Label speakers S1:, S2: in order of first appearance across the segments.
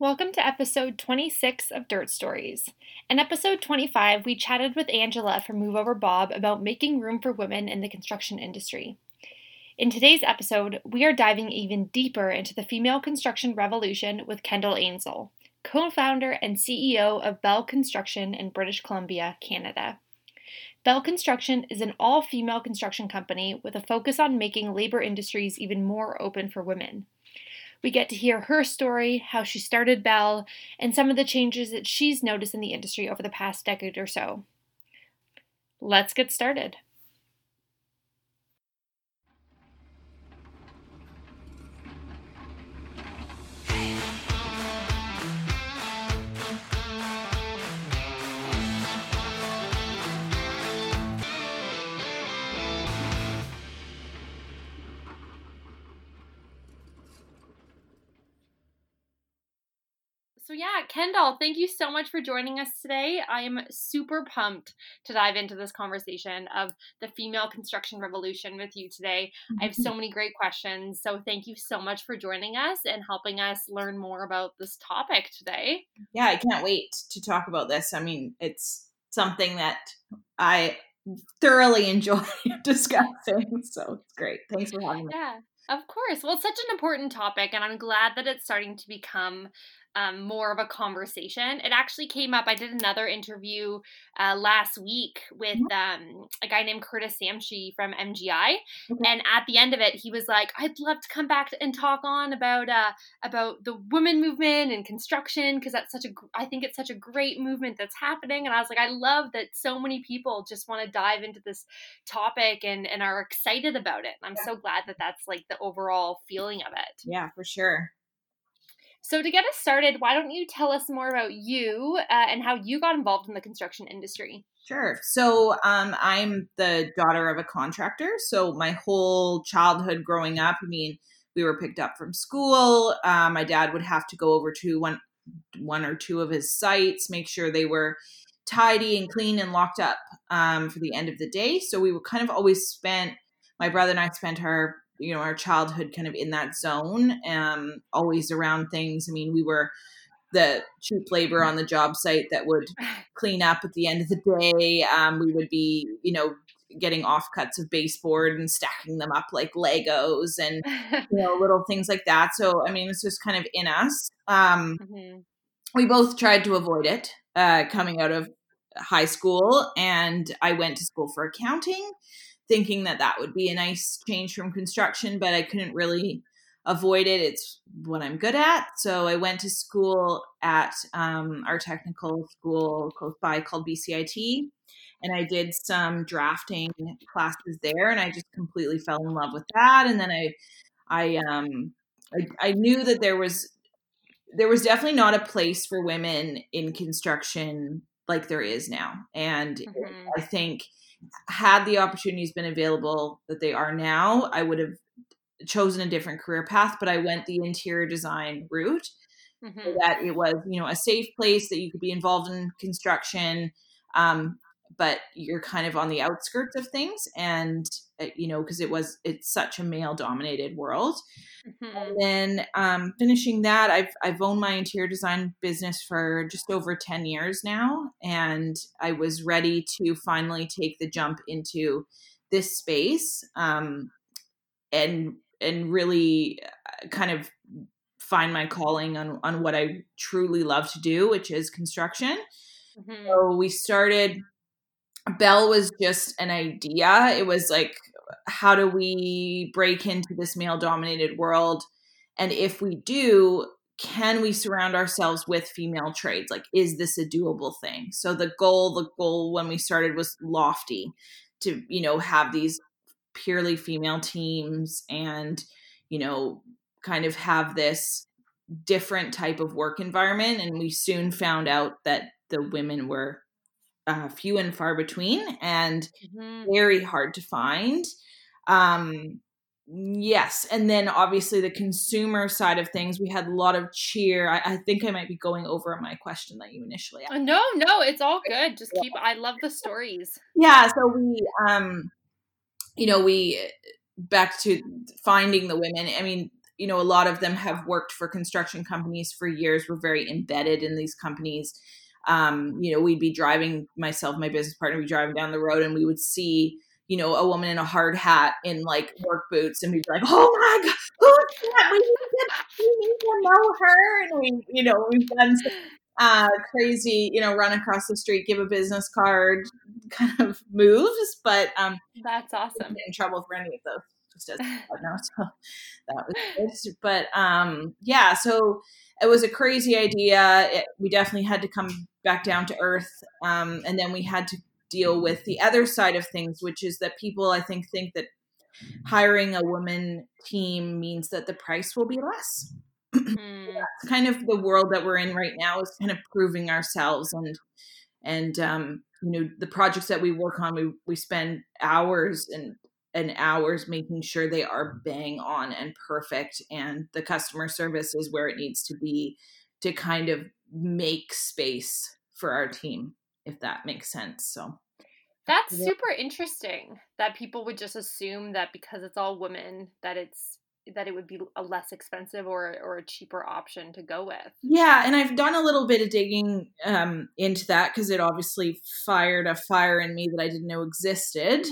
S1: Welcome to episode 26 of Dirt Stories. In episode 25, we chatted with Angela from Move Over Bob about making room for women in the construction industry. In today's episode, we are diving even deeper into the female construction revolution with Kendall Ansell, co founder and CEO of Belle Construction in British Columbia, Canada. Belle Construction is an all female construction company with a focus on making labor industries even more open for women. We get to hear her story, how she started Belle, and some of the changes that she's noticed in the industry over the past decade or so. Let's get started. Yeah, Kendall, thank you so much for joining us today. I am super pumped to dive into this conversation of the female construction revolution with you today. Mm-hmm. I have so many great questions. So, thank you so much for joining us and helping us learn more about this topic today.
S2: Yeah, I can't wait to talk about this. I mean, it's something that I thoroughly enjoy discussing. So, it's great. Thanks for having me.
S1: Yeah. Of course. Well, it's such an important topic, and I'm glad that it's starting to become um, more of a conversation. It actually came up. I did another interview uh, last week with mm-hmm. um, a guy named Curtis Samshi from MGI, okay. and at the end of it, he was like, "I'd love to come back and talk on about uh, about the women movement and construction because that's such a I think it's such a great movement that's happening." And I was like, "I love that so many people just want to dive into this topic and and are excited about it." And I'm yeah. so glad that that's like the overall feeling of it.
S2: Yeah, for sure.
S1: So, to get us started, why don't you tell us more about you uh, and how you got involved in the construction industry?
S2: Sure. So, um, I'm the daughter of a contractor. So, my whole childhood growing up, I mean, we were picked up from school. Uh, my dad would have to go over to one, one or two of his sites, make sure they were tidy and clean and locked up um, for the end of the day. So, we were kind of always spent. My brother and I spent our you know our childhood kind of in that zone um always around things. I mean we were the cheap labor on the job site that would clean up at the end of the day. Um, we would be you know getting offcuts of baseboard and stacking them up like legos and you know little things like that. So i mean it's just kind of in us. Um, mm-hmm. we both tried to avoid it uh, coming out of high school and i went to school for accounting thinking that that would be a nice change from construction, but I couldn't really avoid it. It's what I'm good at. So I went to school at um, our technical school close by called BCIT. And I did some drafting classes there, and I just completely fell in love with that. And then I, I, um, I, I knew that there was, there was definitely not a place for women in construction like there is now. And mm-hmm. I think had the opportunities been available that they are now, I would have chosen a different career path, but I went the interior design route. Mm-hmm. So that it was, you know, a safe place that you could be involved in construction, um, but you're kind of on the outskirts of things, and uh, you know, because it was it's such a male dominated world. Mm-hmm. And then um, finishing that, I've I've owned my interior design business for just over ten years now, and I was ready to finally take the jump into this space, um, and and really uh, kind of find my calling on on what I truly love to do, which is construction. Mm-hmm. So we started. Belle was just an idea. It was like how do we break into this male dominated world? And if we do, can we surround ourselves with female trades? Like, is this a doable thing? So the goal, the goal when we started was lofty to, you know, have these purely female teams and, you know, kind of have this different type of work environment. And we soon found out that the women were uh, few and far between and mm-hmm. very hard to find. Um, yes. And then obviously the consumer side of things, we had a lot of cheer. I, I think I might be going over my question that you initially
S1: asked. No, no, it's all good. Just keep, I love the stories.
S2: Yeah. So we, um, you know, we, back to finding the women. I mean, you know a lot of them have worked for construction companies for years we're very embedded in these companies um, you know we'd be driving myself my business partner be driving down the road and we would see you know a woman in a hard hat in like work boots and we'd be like oh my god who's that we need to, we need to know her and we you know we've done some uh, crazy, you know, run across the street, give a business card kind of moves. But um,
S1: that's awesome.
S2: in trouble for any of those. Just as no, so that was good. But um, yeah, so it was a crazy idea. It, we definitely had to come back down to earth, um, and then we had to deal with the other side of things, which is that people I think think that hiring a woman team means that the price will be less mm. that's kind of the world that we're in right now is kind of proving ourselves and and um, you know the projects that we work on we we spend hours and and hours making sure they are bang on and perfect and the customer service is where it needs to be to kind of make space for our team if that makes sense so.
S1: That's super interesting that people would just assume that because it's all women that it's that it would be a less expensive or or a cheaper option to go with.
S2: Yeah, and I've done a little bit of digging um, into that because it obviously fired a fire in me that I didn't know existed.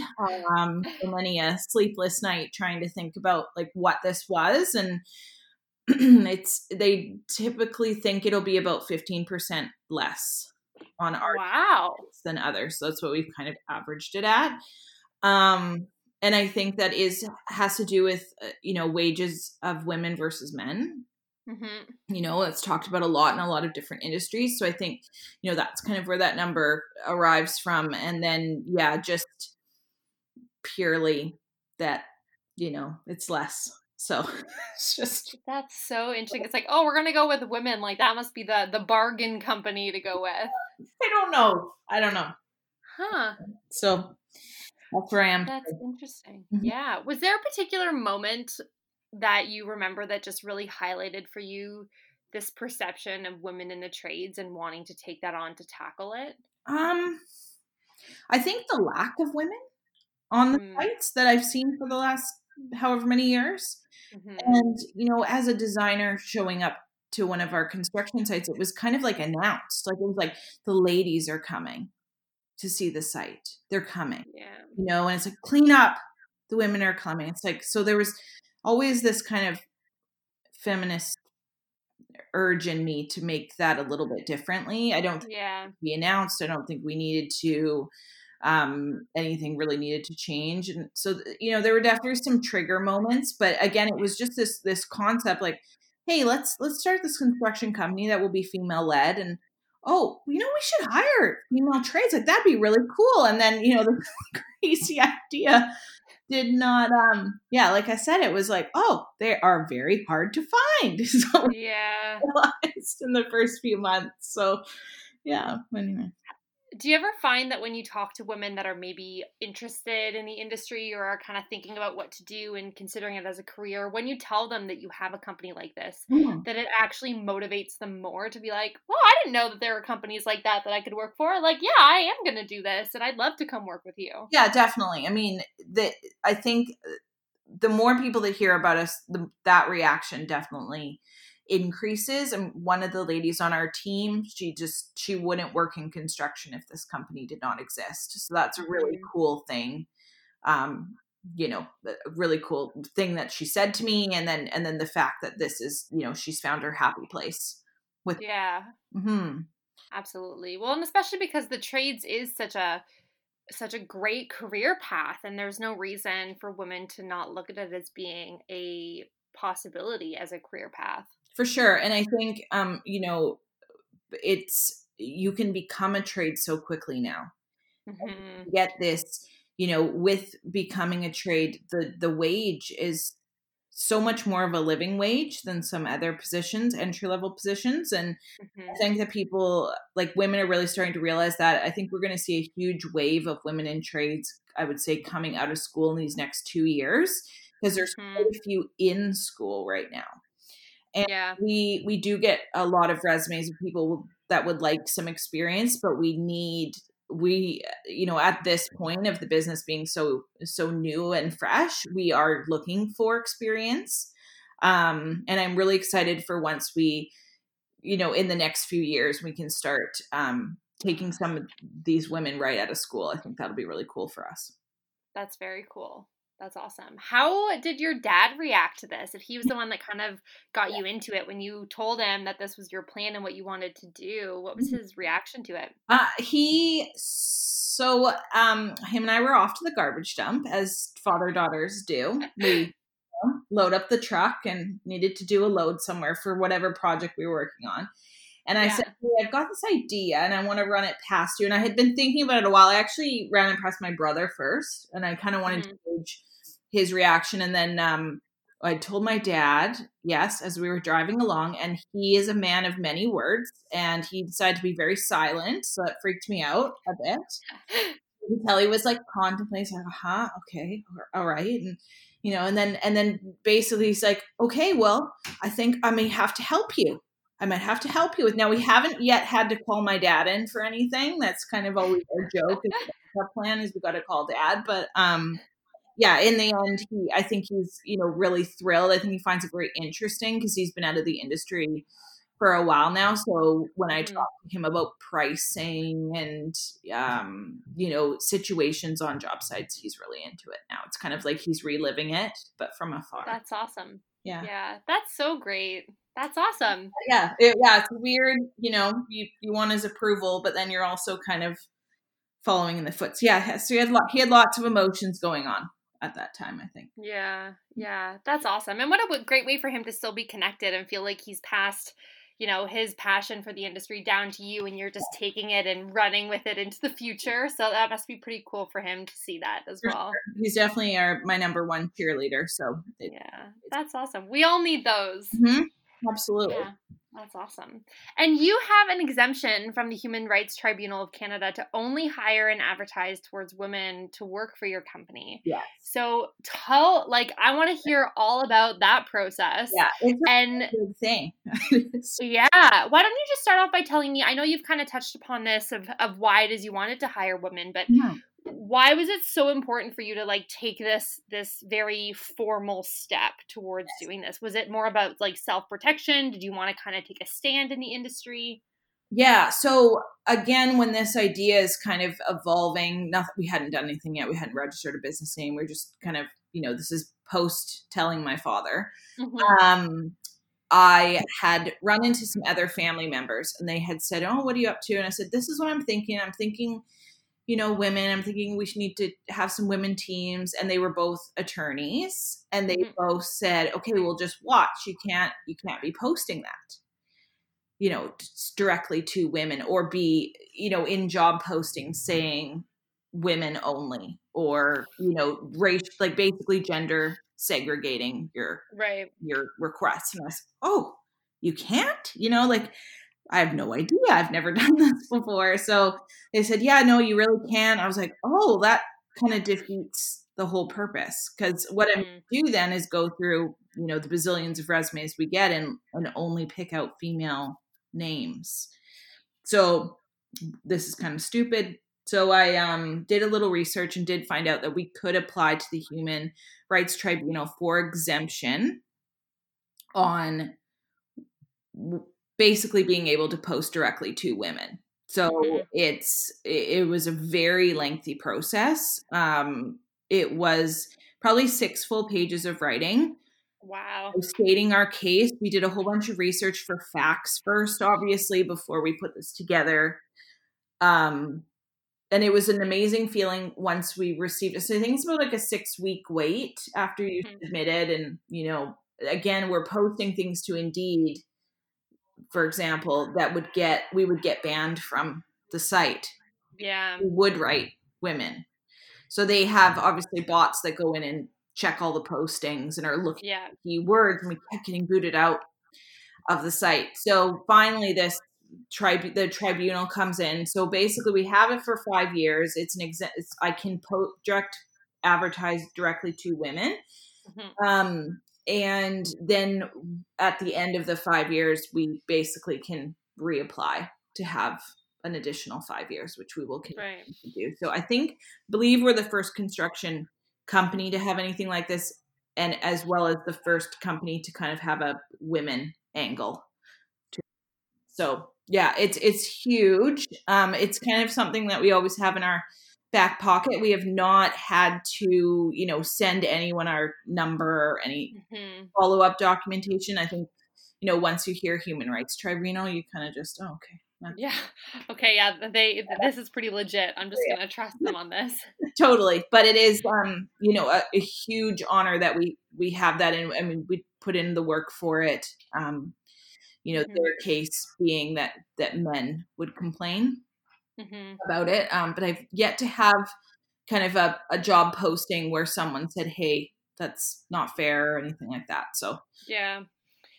S2: Um, many a sleepless night trying to think about like what this was, and it's they typically think it'll be about fifteen percent less on our
S1: wow
S2: than others. So that's what we've kind of averaged it at. Um, and i think that is has to do with uh, you know wages of women versus men. Mm-hmm. you know it's talked about a lot in a lot of different industries. So i think you know that's kind of where that number arrives from. And then yeah just purely that you know it's less. So it's just
S1: that's so interesting. It's like oh we're gonna go with women. Like that must be the the bargain company to go with.
S2: I don't know. I don't know.
S1: Huh.
S2: So that's where I am.
S1: That's interesting. Mm-hmm. Yeah. Was there a particular moment that you remember that just really highlighted for you this perception of women in the trades and wanting to take that on to tackle it?
S2: Um, I think the lack of women on the mm. sites that I've seen for the last however many years. Mm-hmm. And, you know, as a designer showing up to one of our construction sites, it was kind of like announced. Like it was like the ladies are coming to see the site. They're coming.
S1: Yeah.
S2: You know, and it's like clean up. The women are coming. It's like so there was always this kind of feminist urge in me to make that a little bit differently. I don't
S1: yeah.
S2: we announced. I don't think we needed to um anything really needed to change and so you know there were definitely some trigger moments but again it was just this this concept like hey let's let's start this construction company that will be female led and oh, you know, we should hire female trades. Like that'd be really cool. And then, you know, the crazy idea did not um yeah, like I said, it was like, oh, they are very hard to find.
S1: So yeah.
S2: in the first few months. So yeah, anyway
S1: do you ever find that when you talk to women that are maybe interested in the industry or are kind of thinking about what to do and considering it as a career, when you tell them that you have a company like this, mm. that it actually motivates them more to be like, well, I didn't know that there were companies like that that I could work for. Like, yeah, I am going to do this and I'd love to come work with you.
S2: Yeah, definitely. I mean, the, I think uh, the more people that hear about us, the, that reaction definitely increases and one of the ladies on our team she just she wouldn't work in construction if this company did not exist so that's a really mm-hmm. cool thing um you know a really cool thing that she said to me and then and then the fact that this is you know she's found her happy place with
S1: yeah
S2: mm-hmm.
S1: absolutely well and especially because the trades is such a such a great career path and there's no reason for women to not look at it as being a possibility as a career path
S2: for sure and i think um you know it's you can become a trade so quickly now mm-hmm. get this you know with becoming a trade the the wage is so much more of a living wage than some other positions entry level positions and mm-hmm. i think that people like women are really starting to realize that i think we're going to see a huge wave of women in trades i would say coming out of school in these next two years because there's mm-hmm. quite a few in school right now and
S1: yeah.
S2: we we do get a lot of resumes of people that would like some experience but we need we you know at this point of the business being so so new and fresh we are looking for experience Um, and I'm really excited for once we, you know, in the next few years, we can start um, taking some of these women right out of school. I think that'll be really cool for us.
S1: That's very cool. That's awesome. How did your dad react to this? If he was the one that kind of got you into it when you told him that this was your plan and what you wanted to do, what was his reaction to it?
S2: Uh, he so um him and I were off to the garbage dump as father daughters do. We load up the truck and needed to do a load somewhere for whatever project we were working on. And I yeah. said, hey, I've got this idea and I want to run it past you. And I had been thinking about it a while. I actually ran it past my brother first and I kind of wanted mm-hmm. to gauge his reaction. And then um, I told my dad, yes, as we were driving along. And he is a man of many words and he decided to be very silent. So it freaked me out a bit. You could tell he was like contemplating, like, huh, okay, all right. And you know, and then and then basically he's like, okay, well, I think I may have to help you. I might have to help you with. Now we haven't yet had to call my dad in for anything. That's kind of always our joke. Our plan is we got to call dad, but um, yeah. In the end, he I think he's you know really thrilled. I think he finds it very interesting because he's been out of the industry for a while now. So when I mm-hmm. talk to him about pricing and um, you know situations on job sites, he's really into it now. It's kind of like he's reliving it, but from afar.
S1: That's awesome.
S2: Yeah,
S1: yeah, that's so great. That's awesome.
S2: Yeah, it, yeah, it's weird. You know, you you want his approval, but then you're also kind of following in the foot. So yeah, so he had he had lots of emotions going on at that time. I think.
S1: Yeah, yeah, that's awesome. And what a great way for him to still be connected and feel like he's passed you know his passion for the industry down to you and you're just taking it and running with it into the future so that must be pretty cool for him to see that as well
S2: sure. he's definitely our my number one cheerleader so
S1: it, yeah that's awesome we all need those
S2: mm-hmm. absolutely
S1: yeah. That's awesome. And you have an exemption from the Human Rights Tribunal of Canada to only hire and advertise towards women to work for your company.
S2: Yes.
S1: So tell, like, I want to hear all about that process.
S2: Yeah, it's
S1: and
S2: thing.
S1: yeah. Why don't you just start off by telling me? I know you've kind of touched upon this of of why it is you wanted to hire women, but yeah why was it so important for you to like take this this very formal step towards doing this? Was it more about like self-protection? Did you want to kind of take a stand in the industry?
S2: Yeah so again when this idea is kind of evolving nothing we hadn't done anything yet. We hadn't registered a business name. We are just kind of you know this is post telling my father. Mm-hmm. um I had run into some other family members and they had said, Oh, what are you up to? And I said, This is what I'm thinking. I'm thinking you know, women. I'm thinking we should need to have some women teams. And they were both attorneys and they mm-hmm. both said, okay, we'll just watch. You can't you can't be posting that, you know, directly to women or be, you know, in job postings saying women only or, you know, race like basically gender segregating your
S1: right
S2: your requests. And I was, oh, you can't, you know, like I have no idea. I've never done this before. So they said, Yeah, no, you really can. I was like, Oh, that kind of defeats the whole purpose. Because what mm. I do then is go through, you know, the bazillions of resumes we get and, and only pick out female names. So this is kind of stupid. So I um, did a little research and did find out that we could apply to the Human Rights Tribunal for exemption on basically being able to post directly to women. So mm-hmm. it's it was a very lengthy process. Um, it was probably six full pages of writing.
S1: Wow.
S2: Stating our case. We did a whole bunch of research for facts first, obviously, before we put this together. Um, and it was an amazing feeling once we received it. So I think it's about like a six week wait after you mm-hmm. submitted. And, you know, again, we're posting things to Indeed for example, that would get we would get banned from the site.
S1: Yeah.
S2: Would write women. So they have obviously bots that go in and check all the postings and are looking
S1: yeah.
S2: at keywords and we kept getting booted out of the site. So finally this tribu- the tribunal comes in. So basically we have it for 5 years. It's an exa- it's, I can po- direct advertise directly to women. Mm-hmm. Um and then at the end of the five years we basically can reapply to have an additional five years which we will continue
S1: right.
S2: to do so i think believe we're the first construction company to have anything like this and as well as the first company to kind of have a women angle. So yeah, it's it's huge. Um, it's kind of something that we always have in our back pocket. We have not had to, you know, send anyone our number or any mm-hmm. follow up documentation. I think, you know, once you hear human rights tribunal, you kind of just, oh, okay.
S1: Yeah. Okay. Yeah. They. This is pretty legit. I'm just yeah. gonna trust them on this.
S2: totally. But it is, um, you know, a, a, huge honor that we we have that, and I mean, we put in the work for it. Um, you know, mm-hmm. their case being that that men would complain mm-hmm. about it. Um, but I've yet to have kind of a, a job posting where someone said, "Hey, that's not fair" or anything like that. So
S1: yeah.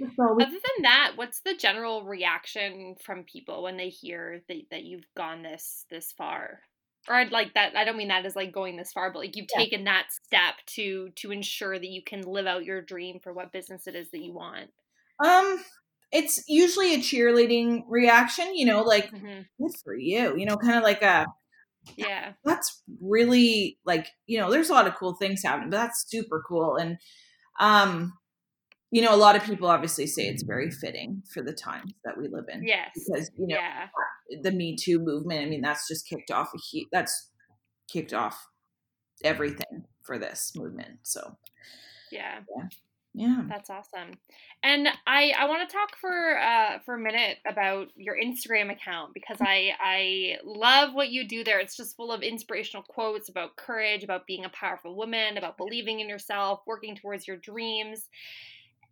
S1: Other than that, what's the general reaction from people when they hear that, that you've gone this this far? Or I'd like that I don't mean that as like going this far, but like you've yeah. taken that step to to ensure that you can live out your dream for what business it is that you want.
S2: Um it's usually a cheerleading reaction, you know, like mm-hmm. good for you, you know, kind of like a
S1: yeah.
S2: That's really like, you know, there's a lot of cool things happening, but that's super cool and um you know, a lot of people obviously say it's very fitting for the times that we live in.
S1: Yes.
S2: Because, you know, yeah. the Me Too movement, I mean, that's just kicked off a heat that's kicked off everything for this movement. So
S1: yeah.
S2: yeah. Yeah.
S1: That's awesome. And I I want to talk for uh for a minute about your Instagram account because I I love what you do there. It's just full of inspirational quotes about courage, about being a powerful woman, about believing in yourself, working towards your dreams.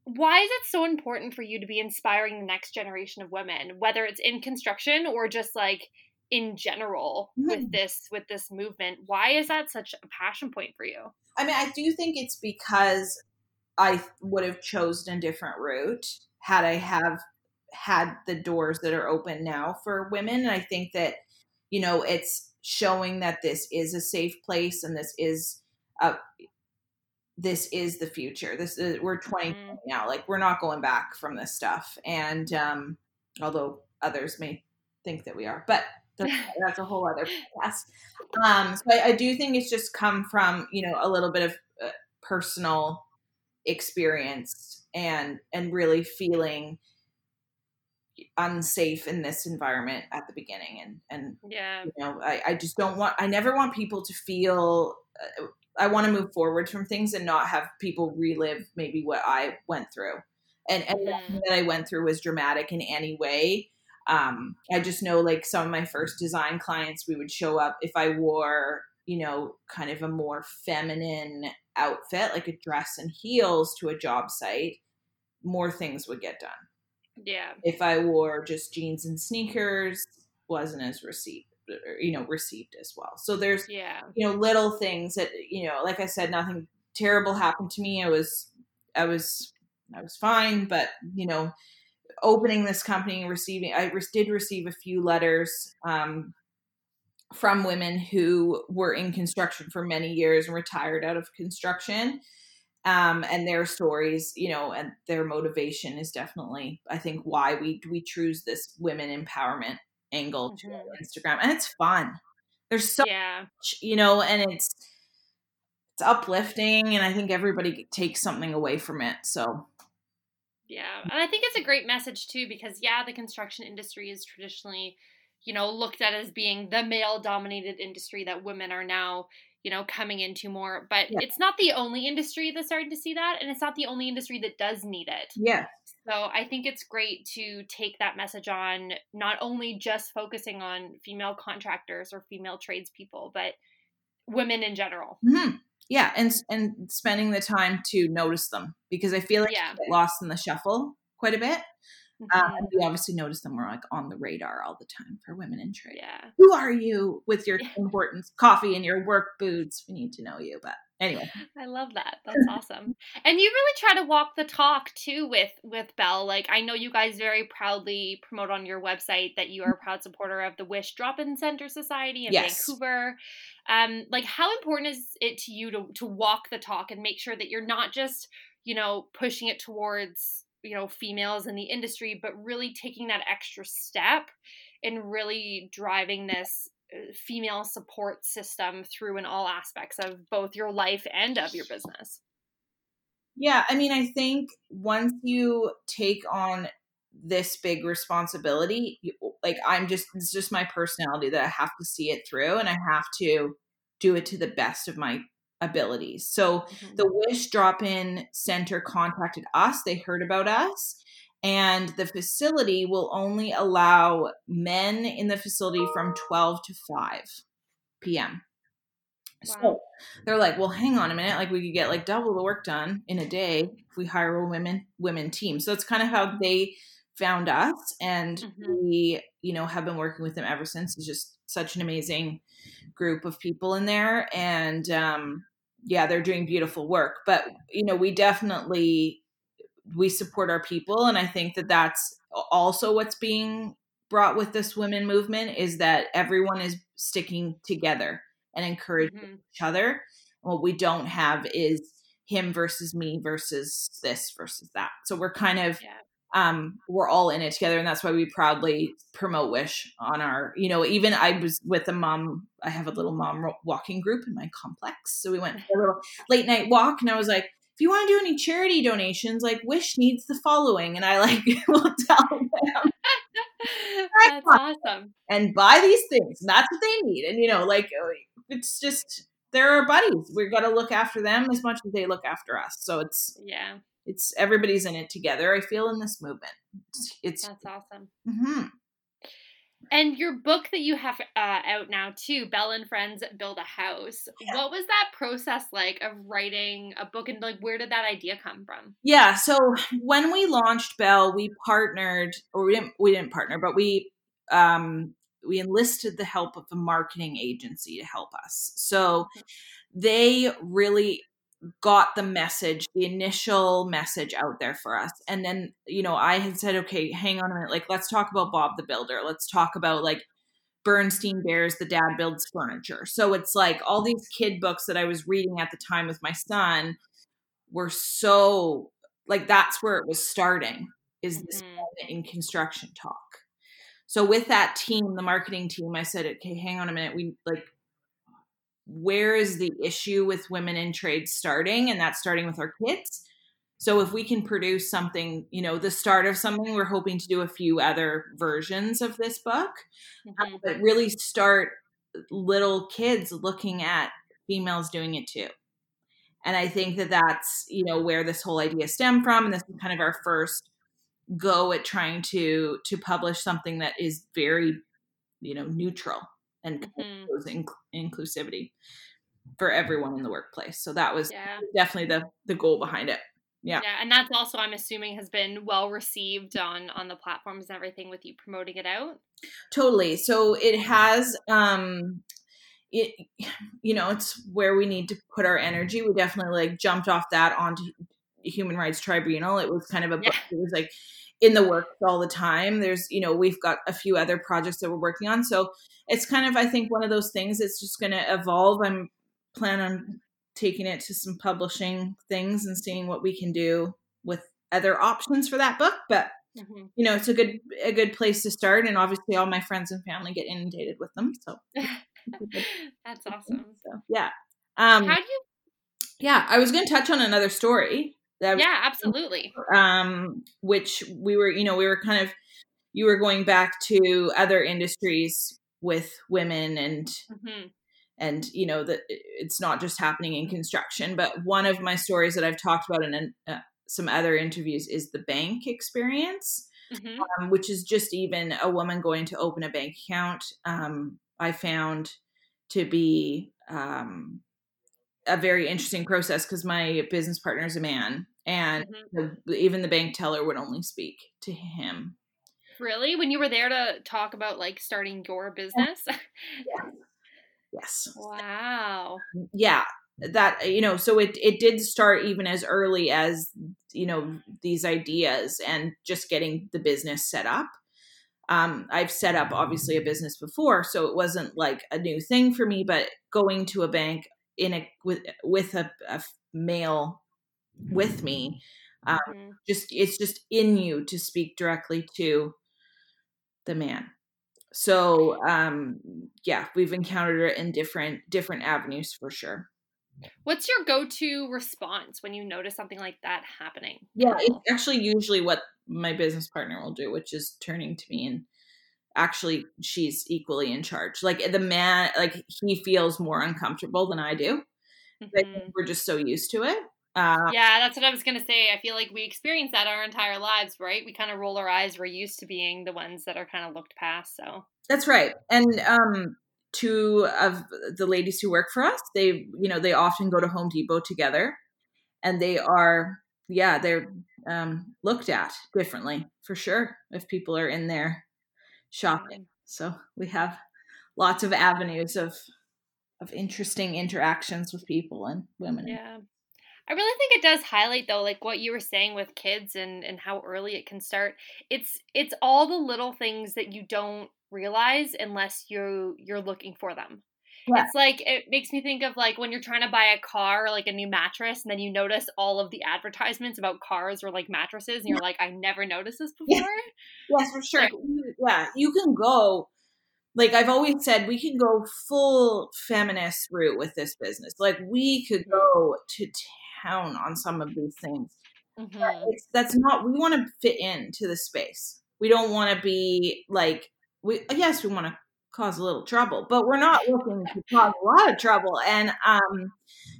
S1: Why is it so important for you to be inspiring the next generation of women, whether it's in construction or just like in general mm-hmm. with this with this movement? Why is that such a passion point for you?
S2: I mean, I do think it's because I would have chosen a different route had I have had the doors that are open now for women. And I think that, you know, it's showing that this is a safe place and this is a this is the future. This is we're 20 mm-hmm. now. Like we're not going back from this stuff. And um although others may think that we are, but that's, that's a whole other podcast. Um, so I, I, do think it's just come from you know a little bit of uh, personal experienced and and really feeling unsafe in this environment at the beginning and and
S1: yeah.
S2: you know I, I just don't want i never want people to feel uh, i want to move forward from things and not have people relive maybe what i went through. And and mm. that i went through was dramatic in any way. Um i just know like some of my first design clients we would show up if i wore you know kind of a more feminine outfit, like a dress and heels, to a job site, more things would get done.
S1: Yeah.
S2: If I wore just jeans and sneakers, wasn't as received, you know, received as well. So there's,
S1: yeah,
S2: you know, little things that, you know, like I said, nothing terrible happened to me. I was, I was, I was fine, but you know, opening this company and receiving, I did receive a few letters um, from women who were in construction for many years and retired out of construction um, and their stories you know and their motivation is definitely i think why we we choose this women empowerment angle mm-hmm. to instagram and it's fun there's so
S1: yeah.
S2: much you know and it's it's uplifting and i think everybody takes something away from it so
S1: yeah and i think it's a great message too because yeah the construction industry is traditionally you know, looked at as being the male dominated industry that women are now, you know, coming into more. But yeah. it's not the only industry that's starting to see that, and it's not the only industry that does need it.
S2: Yeah.
S1: So I think it's great to take that message on, not only just focusing on female contractors or female tradespeople, but women in general.
S2: Mm-hmm. Yeah, and and spending the time to notice them because I feel like
S1: yeah.
S2: lost in the shuffle quite a bit. Um,
S1: mm-hmm.
S2: and we obviously notice them. We're like on the radar all the time for women in trade.
S1: Yeah.
S2: Who are you with your important coffee and your work boots? We need to know you. But anyway,
S1: I love that. That's awesome. And you really try to walk the talk too with with Belle. Like I know you guys very proudly promote on your website that you are a proud supporter of the Wish Drop-In Center Society in yes. Vancouver. Um, like how important is it to you to to walk the talk and make sure that you're not just you know pushing it towards you know females in the industry but really taking that extra step and really driving this uh, female support system through in all aspects of both your life and of your business.
S2: Yeah, I mean, I think once you take on this big responsibility, like I'm just it's just my personality that I have to see it through and I have to do it to the best of my abilities. So mm-hmm. the Wish drop-in center contacted us, they heard about us, and the facility will only allow men in the facility from 12 to 5 p.m. Wow. So they're like, well, hang on a minute. Like we could get like double the work done in a day if we hire a women women team. So it's kind of how they found us, and mm-hmm. we, you know, have been working with them ever since. It's just such an amazing group of people in there, and um, yeah, they're doing beautiful work. But you know, we definitely we support our people, and I think that that's also what's being brought with this women movement is that everyone is sticking together and encouraging mm-hmm. each other. What we don't have is him versus me versus this versus that. So we're kind of yeah. Um we're all in it together and that's why we proudly promote wish on our you know even i was with a mom i have a little mom walking group in my complex so we went for a little late night walk and i was like if you want to do any charity donations like wish needs the following and i like will tell them
S1: that's awesome
S2: and buy these things and that's what they need and you know like it's just they're our buddies. We've got to look after them as much as they look after us. So it's
S1: yeah,
S2: it's everybody's in it together. I feel in this movement. It's, it's
S1: that's awesome. Mm-hmm. And your book that you have uh, out now too, Belle and Friends Build a House. Yeah. What was that process like of writing a book, and like where did that idea come from?
S2: Yeah, so when we launched Belle, we partnered, or we didn't, we didn't partner, but we um, we enlisted the help of a marketing agency to help us. So they really got the message, the initial message out there for us. And then, you know, I had said, okay, hang on a minute. Like, let's talk about Bob the Builder. Let's talk about like Bernstein Bears, the dad builds furniture. So it's like all these kid books that I was reading at the time with my son were so like that's where it was starting is this mm-hmm. in construction talk so with that team the marketing team i said okay hang on a minute we like where is the issue with women in trade starting and that's starting with our kids so if we can produce something you know the start of something we're hoping to do a few other versions of this book mm-hmm. but really start little kids looking at females doing it too and i think that that's you know where this whole idea stemmed from and this is kind of our first go at trying to to publish something that is very you know neutral and mm-hmm. Inc- inclusivity for everyone in the workplace. So that was yeah. definitely the the goal behind it. Yeah.
S1: Yeah and that's also i'm assuming has been well received on on the platforms and everything with you promoting it out?
S2: Totally. So it has um it you know it's where we need to put our energy. We definitely like jumped off that onto human rights tribunal. It was kind of a yeah. it was like in the works all the time. There's, you know, we've got a few other projects that we're working on. So it's kind of, I think, one of those things that's just going to evolve. I'm plan on taking it to some publishing things and seeing what we can do with other options for that book. But mm-hmm. you know, it's a good a good place to start. And obviously, all my friends and family get inundated with them. So
S1: that's awesome.
S2: So yeah. Um,
S1: How do you?
S2: Yeah, I was going to touch on another story
S1: that yeah, absolutely.
S2: Um, which we were, you know, we were kind of, you were going back to other industries with women and, mm-hmm. and you know that it's not just happening in construction. But one of my stories that I've talked about in uh, some other interviews is the bank experience, mm-hmm. um, which is just even a woman going to open a bank account. Um, I found to be um, a very interesting process because my business partner is a man and mm-hmm. the, even the bank teller would only speak to him.
S1: Really? When you were there to talk about like starting your business?
S2: Yes, yes.
S1: wow.
S2: Yeah. That you know so it it did start even as early as you know these ideas and just getting the business set up. Um, I've set up obviously a business before, so it wasn't like a new thing for me. But going to a bank in a with with a, a male with me um, mm-hmm. just it's just in you to speak directly to the man so um yeah we've encountered it in different different avenues for sure
S1: What's your go-to response when you notice something like that happening?
S2: Yeah, it's actually usually what my business partner will do, which is turning to me and actually she's equally in charge. Like the man, like he feels more uncomfortable than I do. Mm-hmm. We're just so used to it.
S1: Uh, yeah, that's what I was gonna say. I feel like we experience that our entire lives, right? We kind of roll our eyes. We're used to being the ones that are kind of looked past. So
S2: that's right. And um, two of the ladies who work for us, they you know they often go to Home Depot together, and they are yeah they're um, looked at differently for sure if people are in there shopping. So we have lots of avenues of of interesting interactions with people and women.
S1: Yeah. I really think it does highlight though like what you were saying with kids and and how early it can start. It's it's all the little things that you don't realize unless you you're looking for them. Yeah. It's like it makes me think of like when you're trying to buy a car, or like a new mattress, and then you notice all of the advertisements about cars or like mattresses, and you're like, I never noticed this before.
S2: Yeah. Yes, for sure. Like, yeah, you can go. Like I've always said, we can go full feminist route with this business. Like we could mm-hmm. go to town on some of these things. Mm-hmm. that's not. We want to fit into the space. We don't want to be like we. Yes, we want to cause a little trouble, but we're not looking to cause a lot of trouble. And um,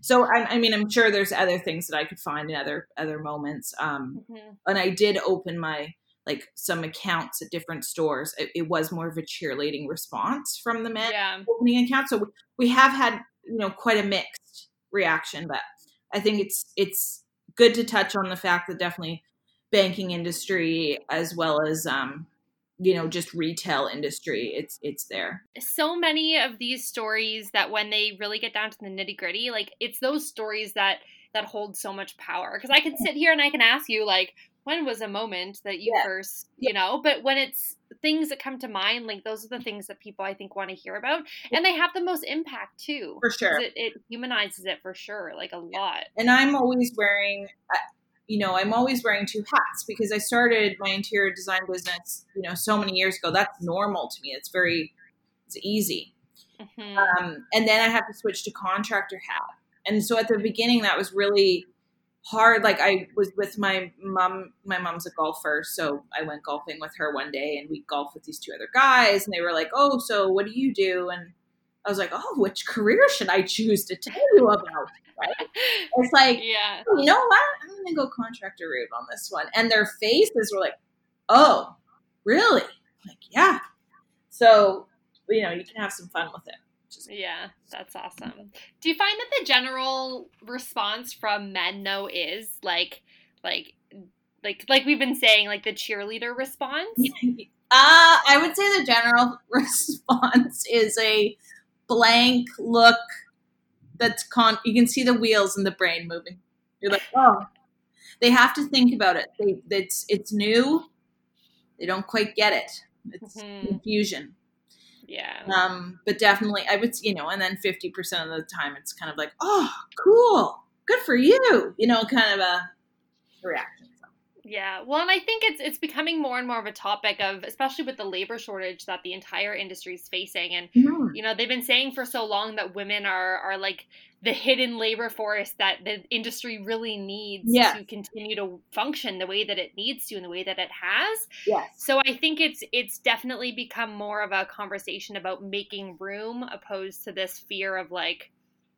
S2: so I, I, mean, I'm sure there's other things that I could find in other other moments. Um, mm-hmm. and I did open my like some accounts at different stores. It, it, was more of a cheerleading response from the men yeah. opening accounts. So we have had you know quite a mixed reaction, but I think it's it's good to touch on the fact that definitely banking industry as well as um, you know just retail industry it's it's there.
S1: So many of these stories that when they really get down to the nitty gritty like it's those stories that that hold so much power. Because i can sit here and i can ask you like when was a moment that you yeah. first you know but when it's things that come to mind like those are the things that people i think want to hear about and they have the most impact too
S2: for sure
S1: it, it, humanizes it for sure like a lot
S2: and i'm always wearing you know, I'm always wearing two hats because I started my interior design business, you know, so many years ago. That's normal to me. It's very, it's easy. Mm-hmm. Um, and then I have to switch to contractor hat. And so at the beginning, that was really hard. Like I was with my mom. My mom's a golfer, so I went golfing with her one day, and we golfed with these two other guys, and they were like, "Oh, so what do you do?" And I was like, "Oh, which career should I choose to tell you about?" right? It's like, yeah. Oh, you know what? I'm to go contractor route on this one. And their faces were like, oh, really? I'm like, yeah. So, you know, you can have some fun with it.
S1: Just- yeah, that's awesome. Do you find that the general response from men though is like, like, like, like we've been saying, like the cheerleader response?
S2: Uh, I would say the general response is a blank look that's con you can see the wheels in the brain moving. You're like, oh, they have to think about it. They it's it's new. They don't quite get it. It's mm-hmm. confusion.
S1: Yeah.
S2: Um, but definitely, I would, you know, and then fifty percent of the time, it's kind of like, oh, cool, good for you, you know, kind of a reaction.
S1: Yeah, well, and I think it's it's becoming more and more of a topic of, especially with the labor shortage that the entire industry is facing, and mm. you know they've been saying for so long that women are are like the hidden labor force that the industry really needs yes. to continue to function the way that it needs to and the way that it has.
S2: Yes.
S1: So I think it's it's definitely become more of a conversation about making room opposed to this fear of like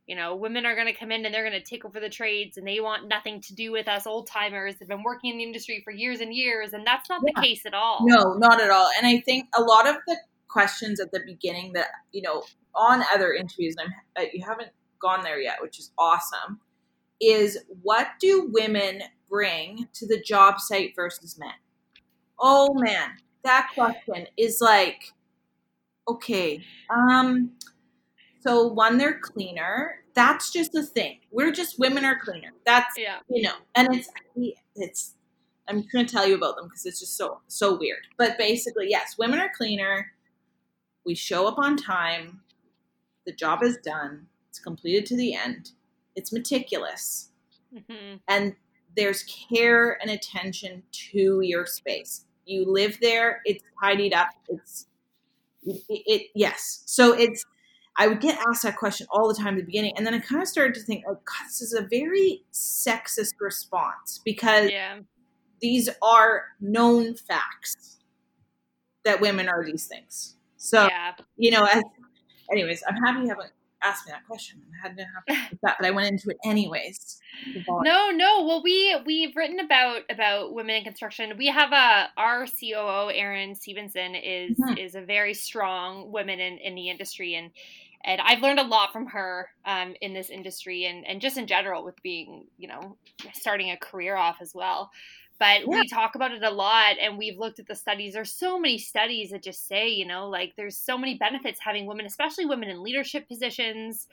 S1: you know, women are going to come in and they're going to take over the trades and they want nothing to do with us old timers that have been working in the industry for years and years. And that's not yeah. the case at all.
S2: No, not at all. And I think a lot of the questions at the beginning that, you know, on other interviews, and I'm, uh, you haven't gone there yet, which is awesome, is what do women bring to the job site versus men? Oh man, that question is like, okay, um, so one, they're cleaner. That's just a thing. We're just women are cleaner. That's yeah. you know, and it's it's. I'm going to tell you about them because it's just so so weird. But basically, yes, women are cleaner. We show up on time. The job is done. It's completed to the end. It's meticulous, mm-hmm. and there's care and attention to your space. You live there. It's tidied up. It's it, it yes. So it's I would get asked that question all the time at the beginning, and then I kind of started to think, oh God, this is a very sexist response because
S1: Yeah.
S2: these are known facts that women are these things. So
S1: yeah.
S2: you know, as anyways, I'm happy you haven't asked me that question. I had to that, but I went into it anyways.
S1: No, no. Well, we we've written about about women in construction. We have a our COO Erin Stevenson is
S2: Mhm.
S1: is a very strong woman in in the industry and and I've learned a lot from her um, in this industry and and just in general with being you know starting a career off as well. But
S2: Yeah.
S1: we talk about it a lot, and we've looked at the studies. There's so many studies that just say, you know, like there's so many benefits having women, especially women in leadership positions,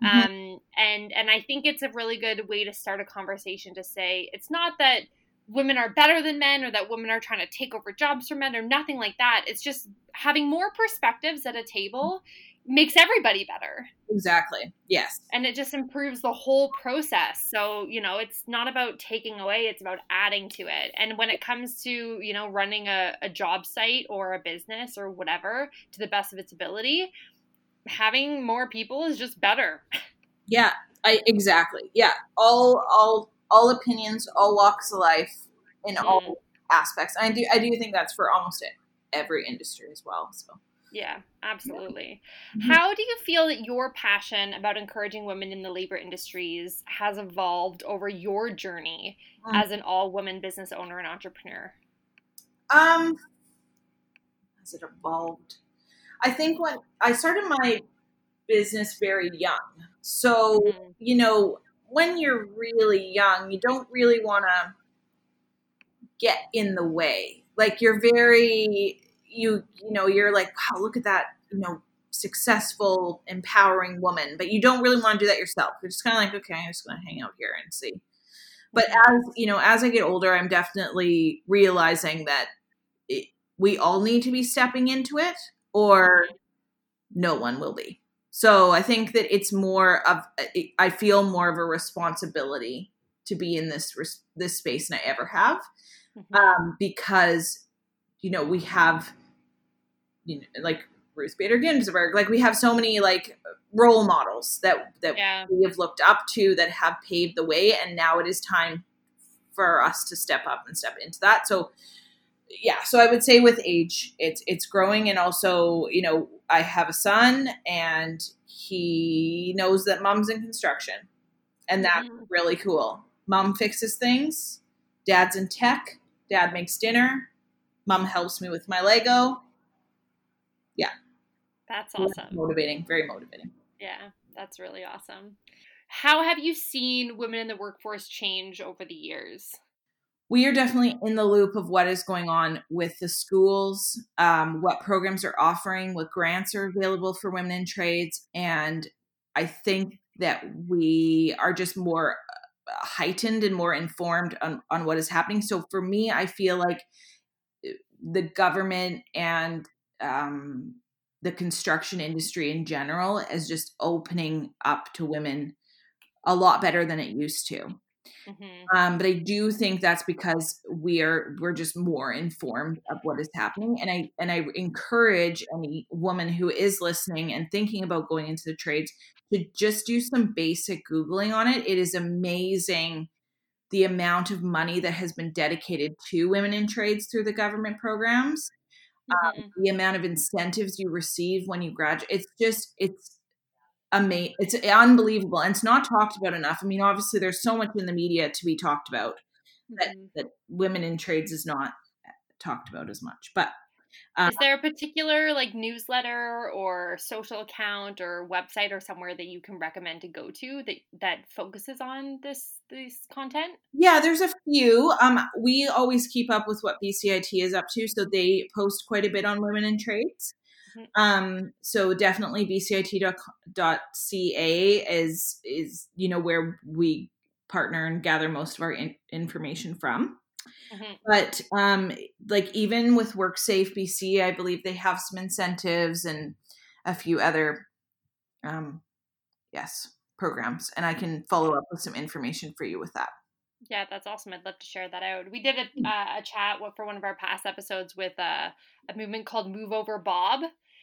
S2: Mhm.
S1: um, and and I think it's a really good way to start a conversation to say it's not that women are better than men or that women are trying to take over jobs from men or nothing like that. It's just having more perspectives at a table makes everybody better
S2: exactly. Yes.
S1: and it just improves the whole process so you know it's not about taking away it's about adding to it and when it comes to you know running a, a job site or a business or whatever to the best of its ability having more people is just better
S2: Yeah. I exactly. Yeah. All all all opinions, all walks of life, in all mm. aspects. I do I do think that's for almost every industry as well. So.
S1: Yeah absolutely
S2: Mhm.
S1: how do you feel that your passion about encouraging women in the labor industries has evolved over your journey
S2: Mm.
S1: as an all-woman business owner and entrepreneur
S2: Um, has it evolved? I think when I started my business very young, so
S1: Mhm.
S2: you know when you're really young, you don't really want to get in the way. Like you're very you you know you're like wow look at that you know successful empowering woman, but you don't really want to do that yourself. You're just kind of like okay, I'm just going to hang out here and see. But as you know, as I get older, I'm definitely realizing that it, we all need to be stepping into it, or no one will be. So I think that it's more of I feel more of a responsibility to be in this this space than I ever have,
S1: Mhm.
S2: um, because you know we have you know like Ruth Bader Ginsburg, like we have so many like role models that that
S1: yeah.
S2: we have looked up to that have paved the way and now it is time for us to step up and step into that. So yeah so i would say with age it's it's growing and also you know i have a son and he knows that mom's in construction and that's
S1: Mhm.
S2: really cool. Mom fixes things. Dad's in tech. Dad makes dinner. Mom helps me with my lego
S1: that's
S2: That's
S1: awesome
S2: motivating very motivating
S1: Yeah, that's really awesome. How have you seen women in the workforce change over the years?
S2: we are definitely in the loop of what is going on with the schools, um, what programs are offering, what grants are available for women in trades. And I think that we are just more uh, heightened and more informed on, on what is happening. So for me, I feel like uh, the government and um, the construction industry in general is just opening up to women a lot better than it used to.
S1: hmm
S2: Um, but I do think that's because we are we're just more informed of what is happening, and I and I encourage any woman who is listening and thinking about going into the trades to just do some basic googling on it. It is amazing the amount of money that has been dedicated to women in trades through the government programs,
S1: hmm
S2: the amount of incentives you receive when you graduate. It's just it's amazing. It's unbelievable, and it's not talked about enough. I mean, obviously, there's so much in the media to be talked about that
S1: Mhm.
S2: that women in trades is not talked about as much. But uh,
S1: Is there a particular like newsletter or social account or website or somewhere that you can recommend to go to that that focuses on this this content?
S2: yeah, there's a few. Um, we always keep up with what BCIT is up to, so they post quite a bit on women in trades.
S1: Mhm.
S2: Um, so definitely bcit.ca is is you know where we partner and gather most of our in- information from.
S1: Mhm.
S2: but um like even with WorkSafe BC, I believe they have some incentives and a few other um yes programs and I can follow up with some information for you with that.
S1: Yeah, that's awesome. I'd love to share that out. We did a,
S2: Hmm.
S1: uh, a chat for one of our past episodes with uh, a movement called Move Over Bob,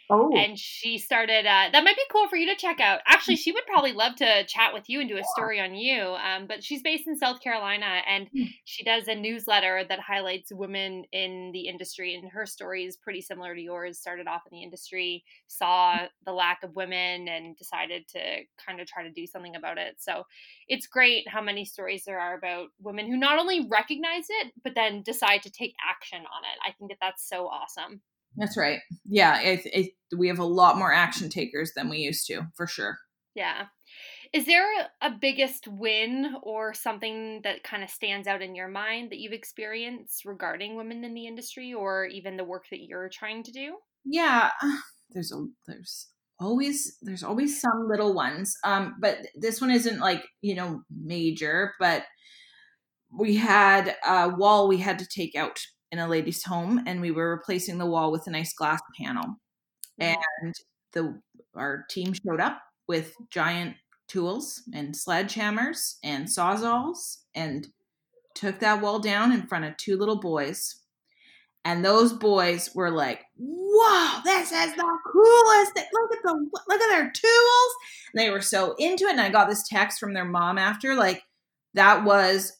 S1: Oh. And she started, uh, that might be cool for you to check out. Actually, she would probably love to chat with you and do a story on you. Um, but she's based in South Carolina and hmm. she does a newsletter that highlights women in the industry. And her story is pretty similar to yours. Started off in the industry, saw the lack of women, and decided to kind of try to do something about it. So it's great how many stories there are about women who not only recognize it, but then decide to take action on it. I think that that's so awesome.
S2: That's right. Yeah, it, it, we have a lot more action takers than we used to, for sure.
S1: Yeah. Is there a biggest win or something that kind of stands out in your mind that you've experienced regarding women in the industry or even the work that you're trying to do?
S2: Yeah, there's a there's always there's always some little ones. Um but this one isn't like, you know, major, but we had a wall we had to take out in a lady's home and we were replacing the wall with a nice glass panel. Mm-hmm. And the our team showed up with giant tools and sledgehammers and sawzalls and took that wall down in front of two little boys. And those boys were like, "Wow, this is the coolest! Thing. Look at the look at their tools!" And they were so into it. And I got this text from their mom after, like that was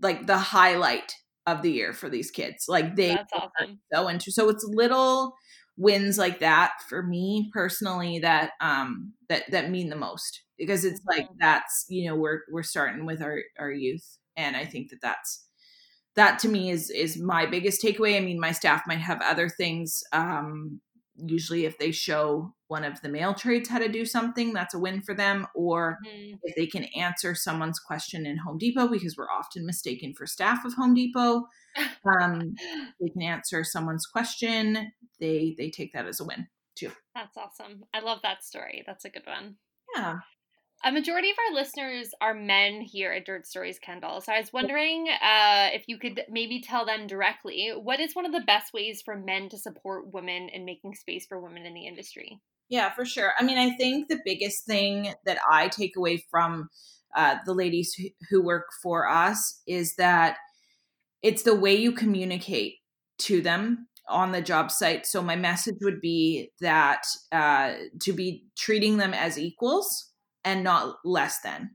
S2: like the highlight of the year for these kids. Like they
S1: That's awesome.
S2: so into so it's little wins like that for me personally that um that that mean the most because it's like mm-hmm. that's you know we're we're starting with our our youth and I think that that's that to me is is my biggest takeaway. I mean, my staff might have other things um usually if they show one of the male trades how to do something that's a win for them or mm-hmm. if they can answer someone's question in home depot because we're often mistaken for staff of home depot um, they can answer someone's question they they take that as a win too.
S1: That's awesome. I love that story. That's a good one.
S2: Yeah
S1: a majority of our listeners are men here at Dirt Stories Kendall. So I was wondering uh, if you could maybe tell them directly what is one of the best ways for men to support women in making space for women in the industry?
S2: Yeah, for sure. I mean, I think the biggest thing that I take away from uh, the ladies who, work for us is that it's the way you communicate to them on the job site. So my message would be that uh, to be treating them as equals and not less than.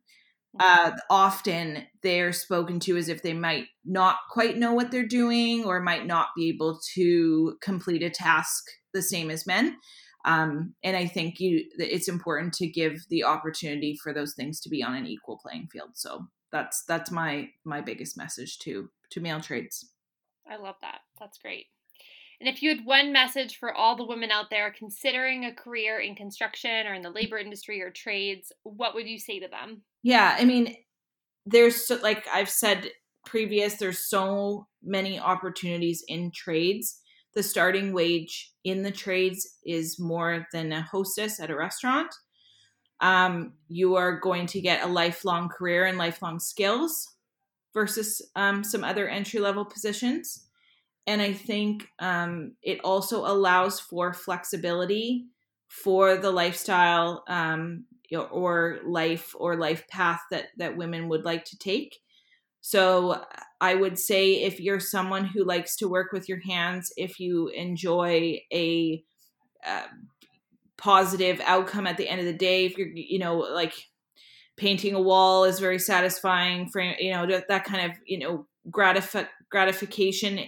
S2: Mm-hmm. Uh, often they're spoken to as if they might not quite know what they're doing or might not be able to complete a task the same as men. Um, and I think you it's important to give the opportunity for those things to be on an equal playing field. So that's that's my my biggest message to to male trades.
S1: I love that. That's great. And if you had one message for all the women out there considering a career in construction or in the labor industry or trades, what would you say to them?
S2: Yeah, I mean, there's so, like I've said previous, there's so many opportunities in trades. The starting wage in the trades is more than a hostess at a restaurant. Um, you are going to get a lifelong career and lifelong skills versus um, some other entry level positions and I think um, it also allows for flexibility for the lifestyle um, or life or life path that that women would like to take. So I would say if you're someone who likes to work with your hands, if you enjoy a uh, positive outcome at the end of the day, if you're you know like painting a wall is very satisfying for you know that, that kind of you know gratif- gratification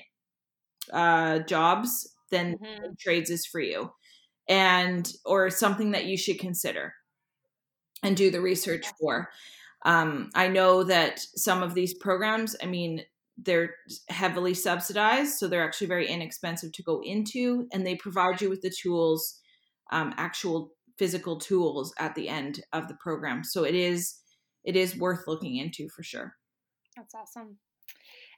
S2: uh, jobs, then mm-hmm. trades is for you, and or something that you should consider and do the research for. Um, I know that some of these programs, I mean, they're heavily subsidized, so they're actually very inexpensive to go into, and they provide you with the tools, um, actual physical tools at the end of the program. So it is it is worth looking into for sure.
S1: That's awesome.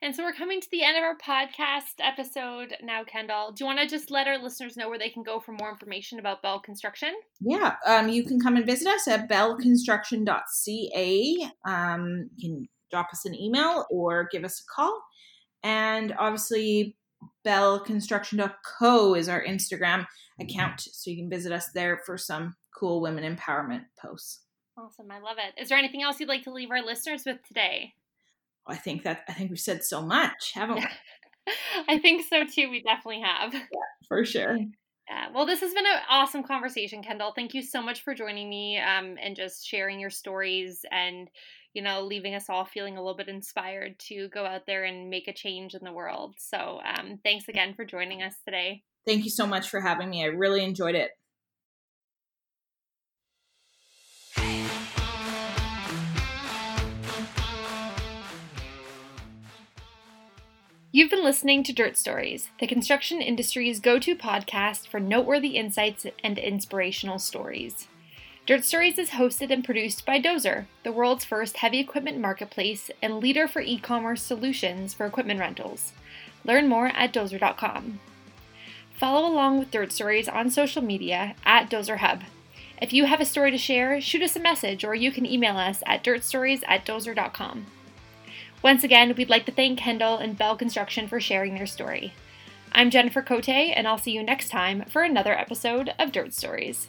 S1: And so we're coming to the end of our podcast episode now, Kendall. Do you want to just let our listeners know where they can go for more information about Belle Construction?
S2: Yeah, um, you can come and visit us at belleconstruction.ca. Um, you can drop us an email or give us a call. And obviously, belleconstruction.co is our Instagram account. So you can visit us there for some cool women empowerment posts.
S1: Awesome. I love it. Is there anything else you'd like to leave our listeners with today?
S2: I think that I think we've said so much, haven't we?
S1: I think so too. We definitely have.
S2: Yeah, for sure.
S1: Yeah, well, this has been an awesome conversation, Kendall. Thank you so much for joining me um, and just sharing your stories and, you know, leaving us all feeling a little bit inspired to go out there and make a change in the world. So, um, thanks again for joining us today.
S2: Thank you so much for having me. I really enjoyed it.
S1: You've been listening to Dirt Stories, the construction industry's go to podcast for noteworthy insights and inspirational stories. Dirt Stories is hosted and produced by DOZR, the world's first heavy equipment marketplace and leader for e commerce solutions for equipment rentals. Learn more at dozr.com. Follow along with Dirt Stories on social media at DOZR Hub. If you have a story to share, shoot us a message or you can email us at dirtstories at dozr.com. Once again, we'd like to thank Kendall and Belle Construction for sharing their story. I'm Jennifer Cote, and I'll see you next time for another episode of Dirt Stories.